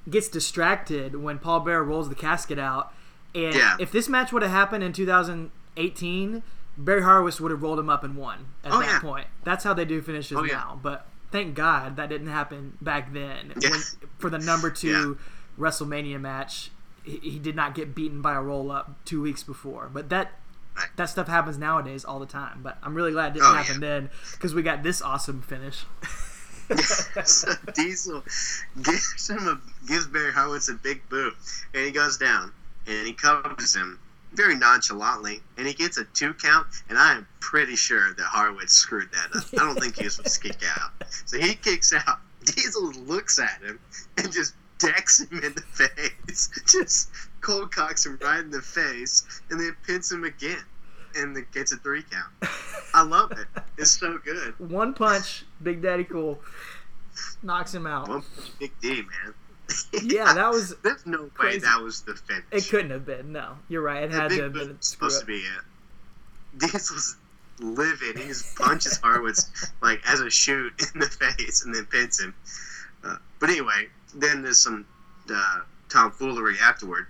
gets distracted when Paul Bear rolls the casket out, and Yeah. if this match would have happened in 2018, Barry Horowitz would have rolled him up and won at Oh, that yeah. point. That's how they do finishes Oh, yeah. now. But thank God that didn't happen back then. When, for the number two WrestleMania match, he, he did not get beaten by a roll up two weeks before. But that Right. that stuff happens nowadays all the time. But I'm really glad it didn't Oh, happen yeah. then because we got this awesome finish. so Diesel gives him a gives Barry Horowitz a big boot, and he goes down and he covers him very nonchalantly, and he gets a two count. And I am pretty sure that Horowitz screwed that up. I don't think he was supposed to kick out, so he kicks out. Diesel looks at him and just decks him in the face, just cold cocks him right in the face, and then pins him again, and gets a three count. I love it. It's so good. One punch, Big Daddy Cool knocks him out. One punch Big D, man. Yeah, that was. There's no way that was the finish. It couldn't have been. No, you're right. It had to have been. supposed up. to be it. Diesel's livid. He just punches Horowitz like as a shoot in the face and then pins him. Uh, but anyway, then there's some uh, tomfoolery afterward.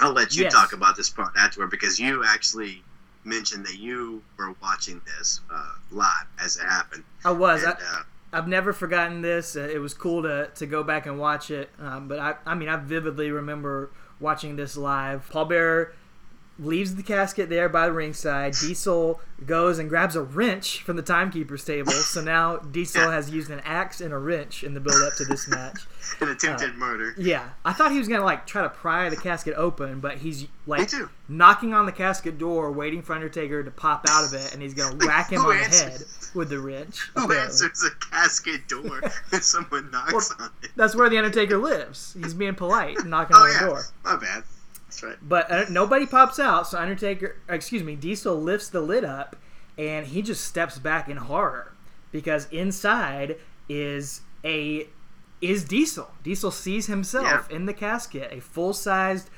I'll let you Yes. talk about this part afterward because you actually mentioned that you were watching this uh, live as it happened. I was. And, I, uh, I've never forgotten this. Uh, it was cool to, to go back and watch it. Um, but I, I mean, I vividly remember watching this live. Paul Bearer leaves the casket there by the ringside. Diesel goes and grabs a wrench from the timekeeper's table. So now Diesel has used an axe and a wrench in the build up to this match. an attempted uh, murder. Yeah, I thought he was gonna like try to pry the casket open, but he's like knocking on the casket door, waiting for Undertaker to pop out of it, and he's gonna whack him on the head with the wrench. Who apparently. answers a casket door when someone knocks on it? That's where the Undertaker lives. He's being polite, knocking Oh on the door. my bad. That's right. But uh, nobody pops out, so Undertaker, excuse me, Diesel lifts the lid up, and he just steps back in horror because inside is a is Diesel. Diesel sees himself Yeah. in the casket, a full sized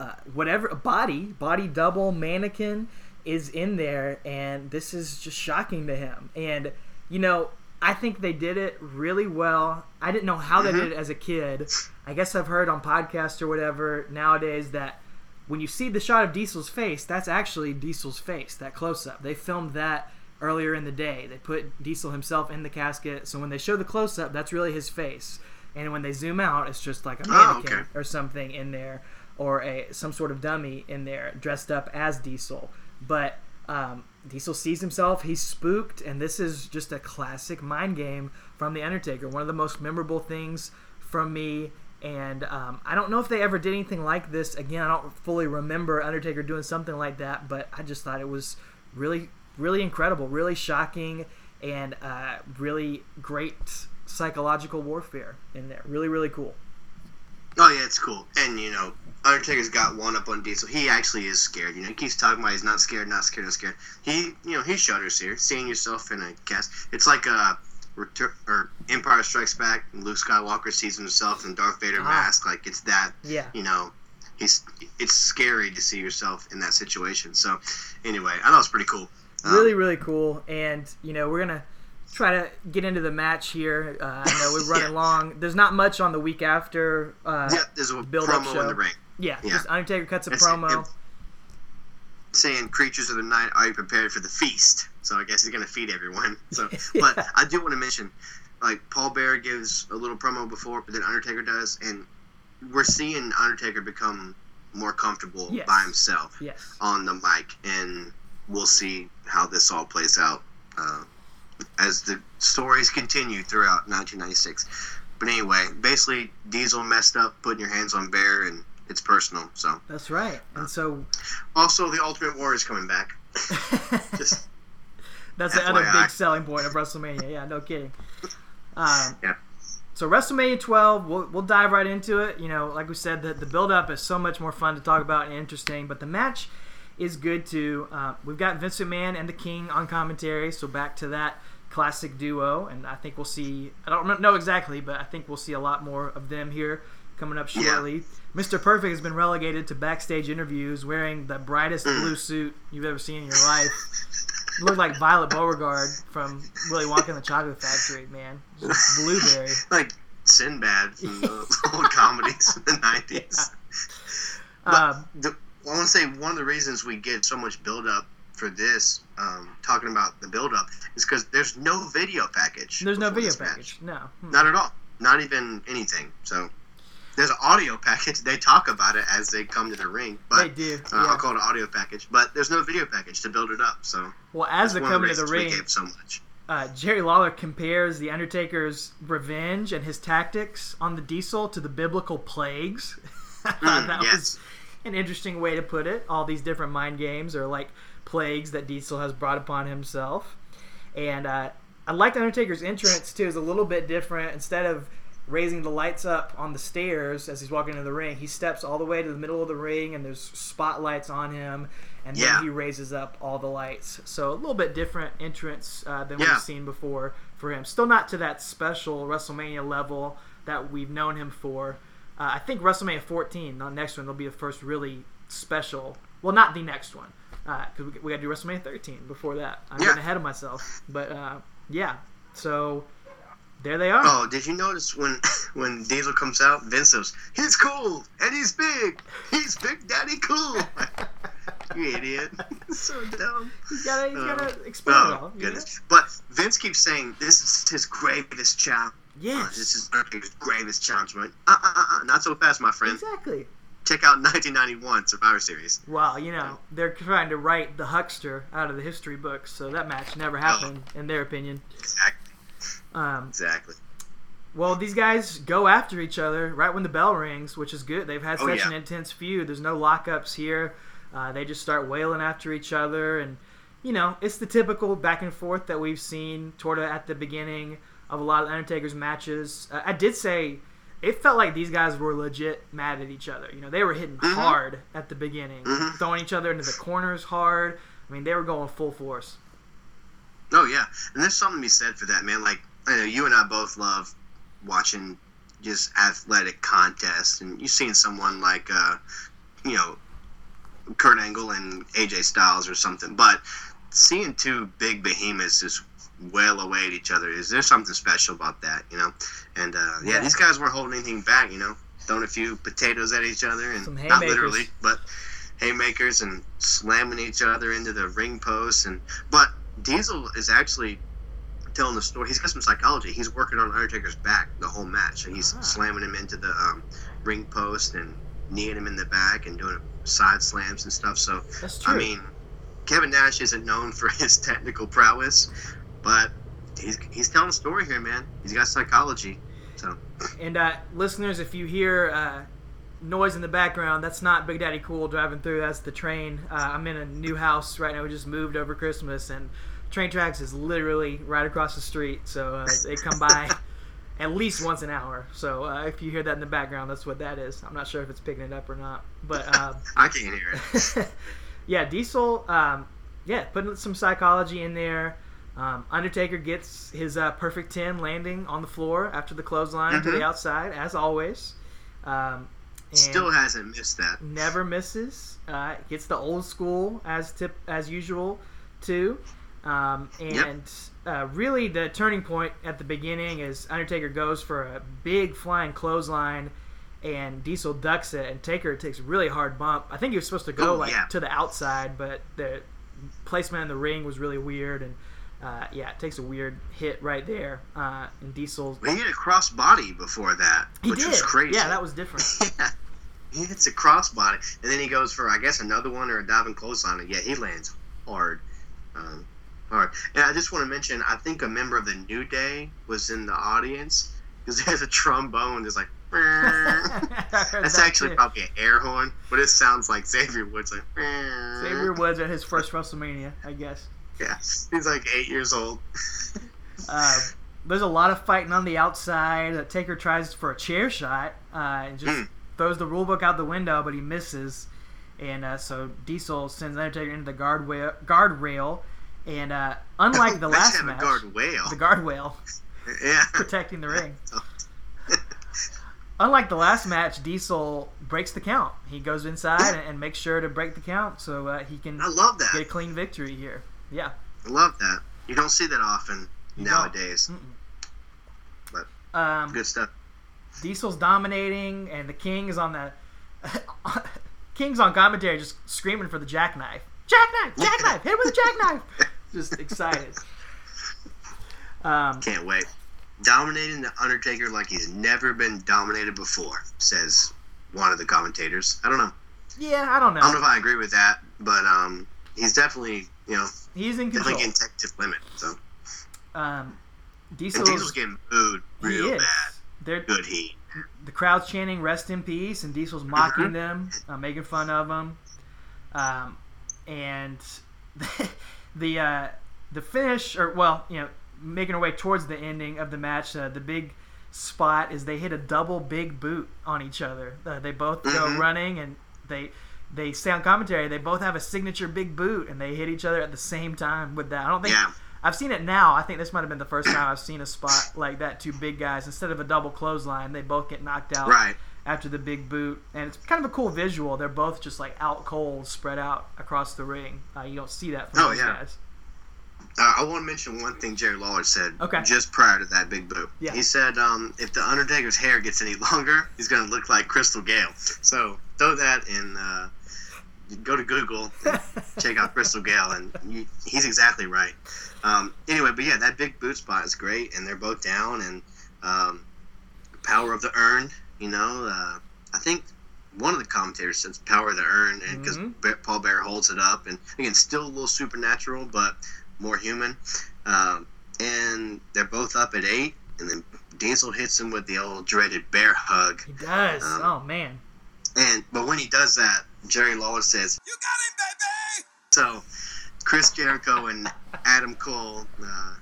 uh, whatever body body double mannequin is in there, and this is just shocking to him. And you know, I think they did it really well. I didn't know how they did it as a kid. I guess I've heard on podcasts or whatever nowadays that when you see the shot of Diesel's face, that's actually Diesel's face, that close up. They filmed that earlier in the day. They put Diesel himself in the casket, so when they show the close up, that's really his face. And when they zoom out, it's just like a Oh, mannequin okay. or something in there, or a some sort of dummy in there dressed up as Diesel. But um, Diesel sees himself, he's spooked, and this is just a classic mind game from The Undertaker. One of the most memorable things from me. And um, I don't know if they ever did anything like this again. I don't fully remember Undertaker doing something like that, but I just thought it was really, really incredible, really shocking, and uh, really great psychological warfare in there. Really, really cool. Oh yeah, it's cool. And you know, Undertaker's got one up on Diesel. He actually is scared. You know, he keeps talking about he's not scared, not scared, not scared. He, you know, he shudders here, seeing yourself in a cast. It's like a return or Empire Strikes Back. And Luke Skywalker sees himself in Darth Vader Ah. mask. Like it's that. Yeah. You know, he's. It's scary to see yourself in that situation. So, anyway, I thought it was pretty cool. Um, really really cool and you know we're gonna try to get into the match here uh, i know we're running Yeah. long there's not much on the week after uh, Yeah, there's a build-up show. in the ring. yeah, Yeah. just undertaker cuts a It's- promo it- saying creatures of the night are you prepared for the feast so i guess he's gonna feed everyone so Yeah. but i do want to mention like paul bear gives a little promo before but then undertaker does and we're seeing undertaker become more comfortable Yes. by himself yes on the mic and we'll see how this all plays out uh, as the stories continue throughout 1996 but anyway basically diesel messed up putting your hands on bear and it's personal so that's right and so also, the Ultimate Warrior is coming back. Just that's the other big selling point of wrestlemania yeah no kidding um, Yeah. so WrestleMania 12, we'll, we'll dive right into it. You know, like we said, the, the build up is so much more fun to talk about and interesting, but the match is good too. Uh, we've got Vince McMahon and the King on commentary, so back to that classic duo, and I think we'll see. I don't know exactly, but I think we'll see a lot more of them here coming up Yeah. shortly. Mr. Perfect has been relegated to backstage interviews wearing the brightest Mm. blue suit you've ever seen in your life. Looked like Violet Beauregarde from Willy Wonka and the Chocolate Factory, man. Just blueberry. like Sinbad from the old comedies in the 90s. Um, The, I want to say one of the reasons we get so much build up for this, um, talking about the build up, is because there's no video package. there's no video this match. package. No. Hmm. Not at all. Not even anything. So, there's an audio package. They talk about it as they come to the ring, but They do, Uh, yeah. I'll call it an audio package. But there's no video package to build it up. So Well, as they're one to the reasons we ring, gave so much. uh, Jerry Lawler compares the Undertaker's revenge and his tactics on the Diesel to the biblical plagues. Mm, that yes. was an interesting way to put it. All these different mind games are like plagues that Diesel has brought upon himself. And uh, I like the Undertaker's entrance too. is a little bit different. Instead of raising the lights up on the stairs as he's walking into the ring, he steps all the way to the middle of the ring, and there's spotlights on him, and Yeah. then he raises up all the lights. So a little bit different entrance uh, than Yeah. we've seen before for him. Still not to that special WrestleMania level that we've known him for. Uh, I think WrestleMania 14, the next one, will be the first really special. Well, not the next one, because we, we got to do WrestleMania 13 before that. I'm Yeah. getting ahead of myself, but uh, yeah. So there they are. Oh, did you notice when when Diesel comes out, Vince goes, "He's cool and he's big. He's Big Daddy Cool." you idiot! so dumb. He's gotta, he's Uh, gotta explain it all. Oh you know? goodness! But Vince keeps saying this is his greatest challenge. Yes. This is his greatest challenge. Right? Uh, uh, uh, uh, not so fast, my friend. Exactly. Check out 1991 Survivor Series. Well, you know, they're trying to write the Hulkster out of the history books, so that match never happened, in their opinion. Exactly. Um, Exactly. Well, these guys go after each other right when the bell rings, which is good. They've had Oh, such yeah. an intense feud. There's no lockups here. Uh, they just start wailing after each other, and you know it's the typical back and forth that we've seen toward at the beginning of a lot of Undertaker's matches. Uh, I did say it felt like these guys were legit mad at each other. You know, they were hitting Mhm. hard at the beginning, Mhm. throwing each other into the corners hard. I mean, they were going full force. Oh yeah, and there's something to be said for that, man. Like I know you and I both love watching just athletic contests, and you've seen someone like, uh, you know, Kurt Angle and AJ Styles or something. But seeing two big behemoths just wail away at each other is there's something special about that, you know? And uh, yeah, Yeah. these guys weren't holding anything back, you know, throwing a few potatoes at each other, and not literally, but haymakers and slamming each other into the ring posts. And but Diesel is actually telling the story. He's got some psychology. He's working on Undertaker's back the whole match, and he's Ah. slamming him into the um, ring post and kneeing him in the back and doing side slams and stuff. So. I mean, Kevin Nash isn't known for his technical prowess, but he's he's telling a story here, man. He's got psychology. So And uh, listeners, if you hear uh, noise in the background, that's not Big Daddy Cool driving through. That's the train. Uh, I'm in a new house right now. We just moved over Christmas, and train tracks is literally right across the street. So uh, they come by at least once an hour. So uh, if you hear that in the background, that's what that is. I'm not sure if it's picking it up or not, but. Um, I can't hear it. yeah, Diesel. Um, yeah, putting some psychology in there. Um, Undertaker gets his uh, perfect ten landing on the floor after the clothesline to Mhm. the outside, as always. Um, and Still hasn't missed that. never misses. Uh, gets the old school as tip as usual, too. Um, and uh, really, the turning point at the beginning is Undertaker goes for a big flying clothesline, and Diesel ducks it, and Taker takes a really hard bump. I think he was supposed to go Oh, like yeah. to the outside, but the placement in the ring was really weird, and uh, yeah, it takes a weird hit right there. Uh, and Diesel's But he hit a crossbody before that, he which did, was crazy. yeah, that was different. yeah. He hits a crossbody, and then he goes for, I guess, another one or a diving clothesline, and yeah, he lands hard. Um, hard. And I just want to mention, I think a member of the New Day was in the audience, because there's a trombone that's like, that's That's actually probably an air horn, but it sounds like Xavier Woods, like, Xavier Woods at his first WrestleMania, I guess. yeah, he's like eight years old. Uh, there's a lot of fighting on the outside. Taker tries for a chair shot uh, and just Mm. throws the rule book out the window, but he misses. And uh, so Diesel sends Undertaker into the guardrail. guardrail and uh, unlike the last match, guard whale. the guardrail yeah. protecting the ring. Unlike the last match, Diesel breaks the count. He goes inside and, and makes sure to break the count so uh, he can I love that. get a clean victory here. Yeah. I love that. You don't see that often You nowadays. Um, Good stuff. Diesel's dominating, and the King is on the King's on commentary, just screaming for the jackknife. Jackknife! Jackknife! Hit him with a jackknife! Just excited. Um, Can't wait. dominating the Undertaker like he's never been dominated before, says one of the commentators. I don't know. Yeah, I don't know. I don't know if I agree with that, but um, he's definitely you know He's in control. definitely getting tech to limit. So Um, Diesel's Diesel's getting booed he real is. bad. They're, Good heat. the crowd's chanting "Rest in peace," and Diesel's mocking Mhm. them, uh, making fun of them, um, and the uh, the finish, or well, you know, making our way towards the ending of the match. Uh, the big spot is they hit a double big boot on each other. Uh, they both go Mhm. running, and they they say on commentary they both have a signature big boot, and they hit each other at the same time with that. I don't think. Yeah. I've seen it now. I think this might have been the first time I've seen a spot like that. Two big guys instead of a double clothesline, they both get knocked out Right. after the big boot, and it's kind of a cool visual. They're both just like out cold, spread out across the ring. Uh, you don't see that from Oh, these yeah. guys. Uh, I want to mention one thing Jerry Lawler said Okay. just prior to that big boot. Yeah. He said um, if the Undertaker's hair gets any longer, he's going to look like Crystal Gayle. So throw that in. Uh, go to Google, check out Crystal Gayle, and you, he's exactly right. Um, anyway, but yeah, that big boot spot is great, and they're both down, and um, power of the urn. You know, uh, I think one of the commentators says power of the urn, and because Mhm. Paul Bear holds it up, and again, still a little supernatural, but more human. Um, and they're both up at eight, and then Diesel hits him with the old dreaded bear hug. He does. Um, oh man. And but when he does that, Jerry Lawler says, You got him, baby! So, Chris Jericho and Adam Cole uh,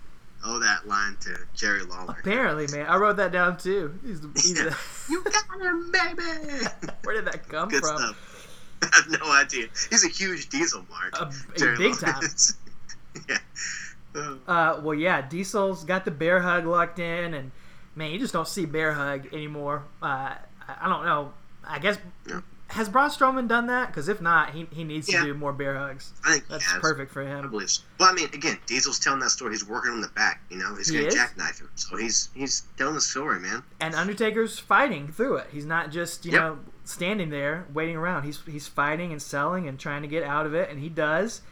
owe that line to Jerry Lawler. Apparently, man, I wrote that down too. He's the, he's the, you got him, baby! where did that come Good from? stuff. I have no idea. He's a huge Diesel mark. A, a Jerry big Lawler time. yeah. Uh, Uh, well, yeah, Diesel's got the bear hug locked in, and man, you just don't see bear hug anymore. Uh, I, I don't know. I guess Yeah. Has Braun Strowman done that? Because if not, he, he needs Yeah. to do more bear hugs. I think That's he has. perfect for him. I believe so. Well, I mean, again, Diesel's telling that story. He's working on the back. You know, he's He gonna is? jackknife him. So he's he's telling the story, man. And Undertaker's fighting through it. He's not just you Yep. know standing there waiting around. He's he's fighting and selling and trying to get out of it, and he does.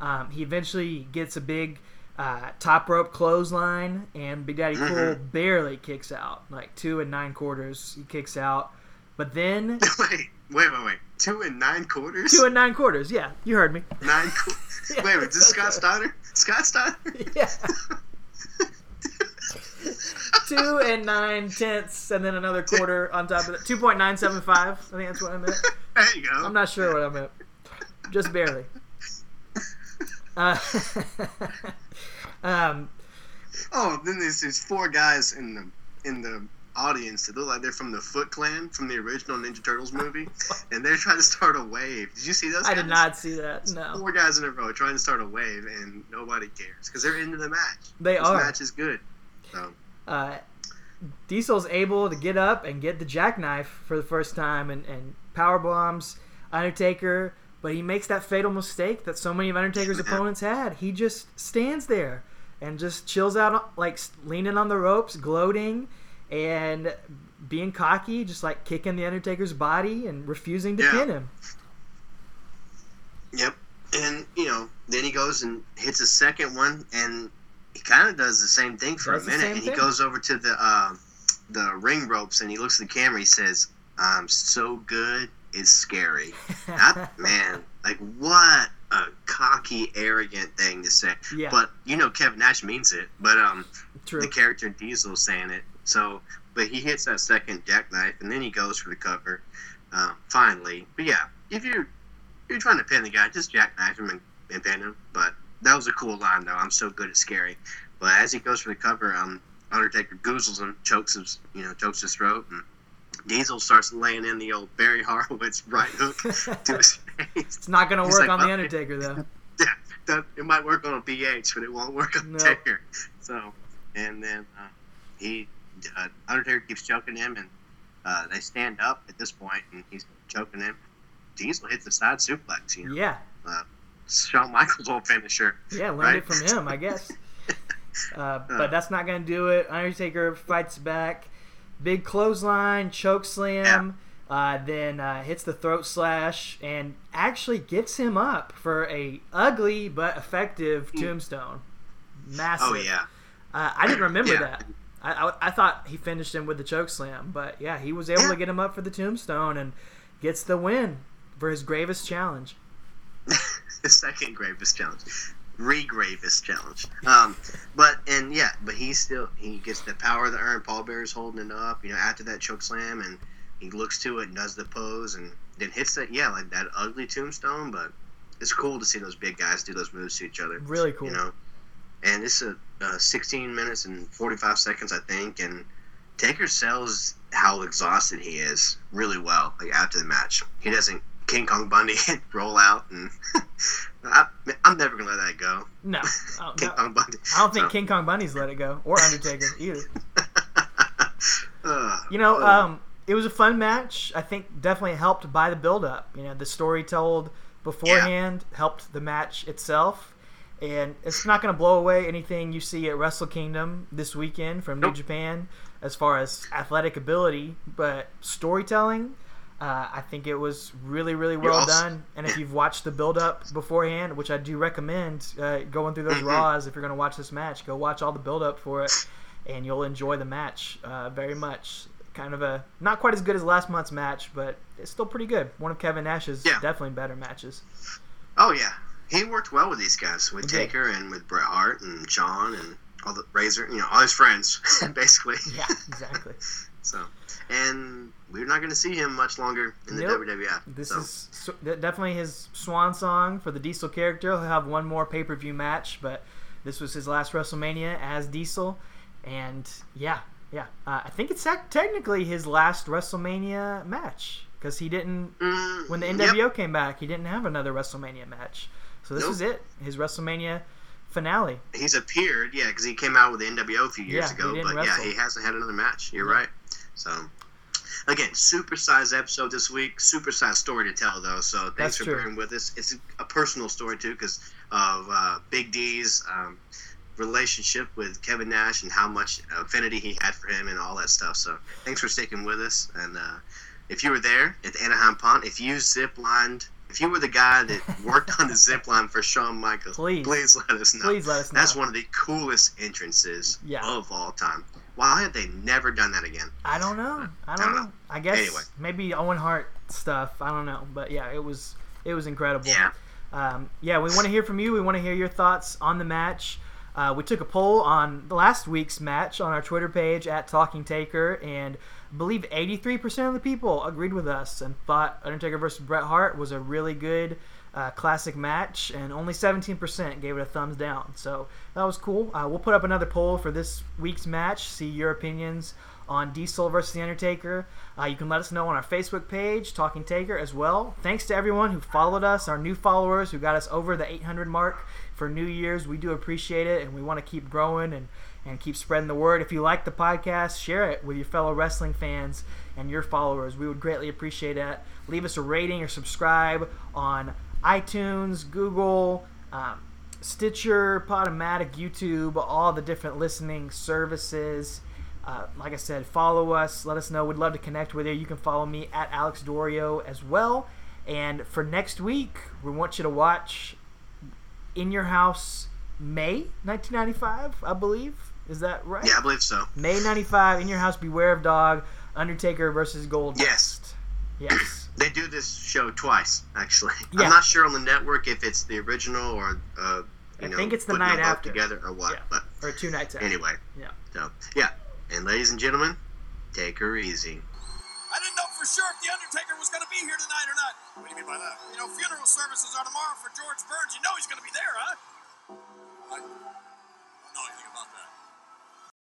Um, he eventually gets a big uh, top rope clothesline, and Big Daddy Cool Mhm. barely kicks out, like two and nine quarters. He kicks out, but then wait, wait, wait. Two and nine quarters. two and nine quarters. Yeah, you heard me. nine. Qu- Yeah, wait, wait. Is this Scott that's Steiner? Scott Steiner? Yeah. two and nine tenths, and then another quarter on top of that. Two point nine seven five. I think that's what I meant. there you go. I'm not sure what I meant. Just barely. Uh, um, Oh, then there's these four guys in the in the audience that look like they're from the Foot Clan from the original Ninja Turtles movie, and they're trying to start a wave. Did you see those? I did not see that. No, Four guys in a row trying to start a wave, and nobody cares because they're into the match. they This are. match is good. So Uh, Diesel's able to get up and get the jackknife for the first time and, and power bombs Undertaker, but he makes that fatal mistake that so many of Undertaker's Yeah. opponents had. He just stands there and just chills out, like leaning on the ropes, gloating and being cocky, just like kicking the Undertaker's body and refusing to Yeah. pin him. Yep. And you know, then he goes and hits a second one, and he kind of does the same thing for Does a minute, and he goes over to the uh, the ring ropes, and he looks at the camera. He says, "I'm so good, it's scary." That man, like what a cocky, arrogant thing to say. Yeah. But you know, Kevin Nash means it. But um, True. the character Diesel saying it. So, but he hits that second jackknife, and then he goes for the cover. Um, finally, but yeah, if you're if you're trying to pin the guy, just jackknife him and, and pin him. But that was a cool line, though. I'm so good at scary. But as he goes for the cover, um, Undertaker goozles him, chokes his, you know, chokes his throat, and Diesel starts laying in the old Barry Horowitz right hook to his face. It's not going to He's work like, on the Undertaker, though. Yeah, that, it might work on a BH, but it won't work on Nope. Taker. So, and then uh, he uh, Undertaker keeps choking him, and uh, they stand up at this point, and he's choking him. Diesel hits the side suplex. You know, Yeah. Shawn Michaels' old finisher. Yeah, learned Right? it from him, I guess. Uh, but that's not going to do it. Undertaker fights back. Big clothesline, choke slam, uh, then uh, hits the throat slash, and actually gets him up for a ugly but effective tombstone. Massive. Oh yeah, Uh, I didn't remember Yeah. that. I, I, I thought he finished him with the choke slam, but yeah, he was able Yeah. to get him up for the tombstone and gets the win for his gravest challenge. the second gravest challenge, re-gravest challenge. Um, but and yeah, but he still he gets the power of the urn. Paul Bear's holding it up, you know, after that choke slam, and he looks to it and does the pose, and then hits that yeah like that ugly tombstone. But it's cool to see those big guys do those moves to each other. Really cool. you know. And it's a uh, 16 minutes and 45 seconds, I think, and Taker sells how exhausted he is really well. Like after the match, he doesn't King Kong Bundy roll out, and I, I'm never gonna let that go. No, King no. Kong Bundy. I don't think King Kong Bundy's let it go or Undertaker either. Uh, You know, uh, um, it was a fun match. I think definitely helped by the build up. You know, the story told beforehand helped the match itself. And it's not going to blow away anything you see at Wrestle Kingdom this weekend from New Japan as far as athletic ability, but storytelling, uh, I think it was really, really well done. And if you've watched the build up beforehand, which I do recommend uh, going through those Mhm. Raws if you're going to watch this match, go watch all the build up for it and you'll enjoy the match uh, very much. Kind of a not quite as good as last month's match, but it's still pretty good. One of Kevin Nash's Yeah. definitely better matches. oh yeah, he worked well with these guys, with did. Taker and with Bret Hart and Shawn and all the Razor, you know, all his friends, basically. Yeah, exactly. So, and we're not going to see him much longer in the Nope. WWF. This so. is so- definitely his swan song for the Diesel character. He'll have one more pay per view match, but this was his last WrestleMania as Diesel, and yeah, yeah, uh, I think it's tec- technically his last WrestleMania match because he didn't Mm, when the yep. NWO came back, he didn't have another WrestleMania match. So this Nope. was it, his WrestleMania finale. He's appeared, yeah, because he came out with the NWO a few years Yeah, ago. But yeah, he hasn't had another match. You're Yeah. right. So, again, super supersized episode this week. Super Supersized story to tell, though. So thanks That's for true. bearing with us. It's a personal story too, because of uh, Big D's um, relationship with Kevin Nash and how much affinity he had for him and all that stuff. So thanks for sticking with us. And uh, if you were there at the Anaheim Pond, if you zip lined. If you were the guy that worked on the zip line for Shawn Michaels, Please. please let us know. Please let us know. That's one of the coolest entrances Yeah. of all time. Why have they never done that again? I don't know. I don't, don't know. know. I guess Anyway. maybe Owen Hart stuff. I don't know, but yeah, it was it was incredible. Yeah. Um, yeah, we want to hear from you. We want to hear your thoughts on the match. Uh, we took a poll on last week's match on our Twitter page at Talking Taker, and I believe 83% of the people agreed with us and thought Undertaker versus Bret Hart was a really good uh, classic match, and only 17% gave it a thumbs down. So that was cool. Uh, we'll put up another poll for this week's match. See your opinions on Diesel versus The Undertaker. Uh, you can let us know on our Facebook page, Talking Taker, as well. Thanks to everyone who followed us, our new followers who got us over the 800 mark for New Year's. We do appreciate it, and we want to keep growing and, and keep spreading the word. If you like the podcast, share it with your fellow wrestling fans and your followers. We would greatly appreciate it. Leave us a rating or subscribe on iTunes, Google, um, Stitcher, Podomatic, YouTube, all the different listening services. Uh, like I said, follow us. Let us know. We'd love to connect with you. You can follow me at Alex Dorio as well. And for next week, we want you to watch In Your House May 1995, I believe. Is that right? Yeah, I believe so. May 95, In Your House, Beware of Dog, Undertaker versus Gold. Yes. Yes. They do this show twice, actually. Yeah. I'm not sure on the network if it's the original or, uh, you I know, think it's the night after. together or what. Yeah. But Or two nights after. anyway, Yeah. so yeah. And ladies and gentlemen, take her easy. I didn't know for sure if The Undertaker was going to be here tonight or not. What do you mean by that? You know, funeral services are tomorrow for George Burns. You know he's going to be there, huh? I don't know anything about that.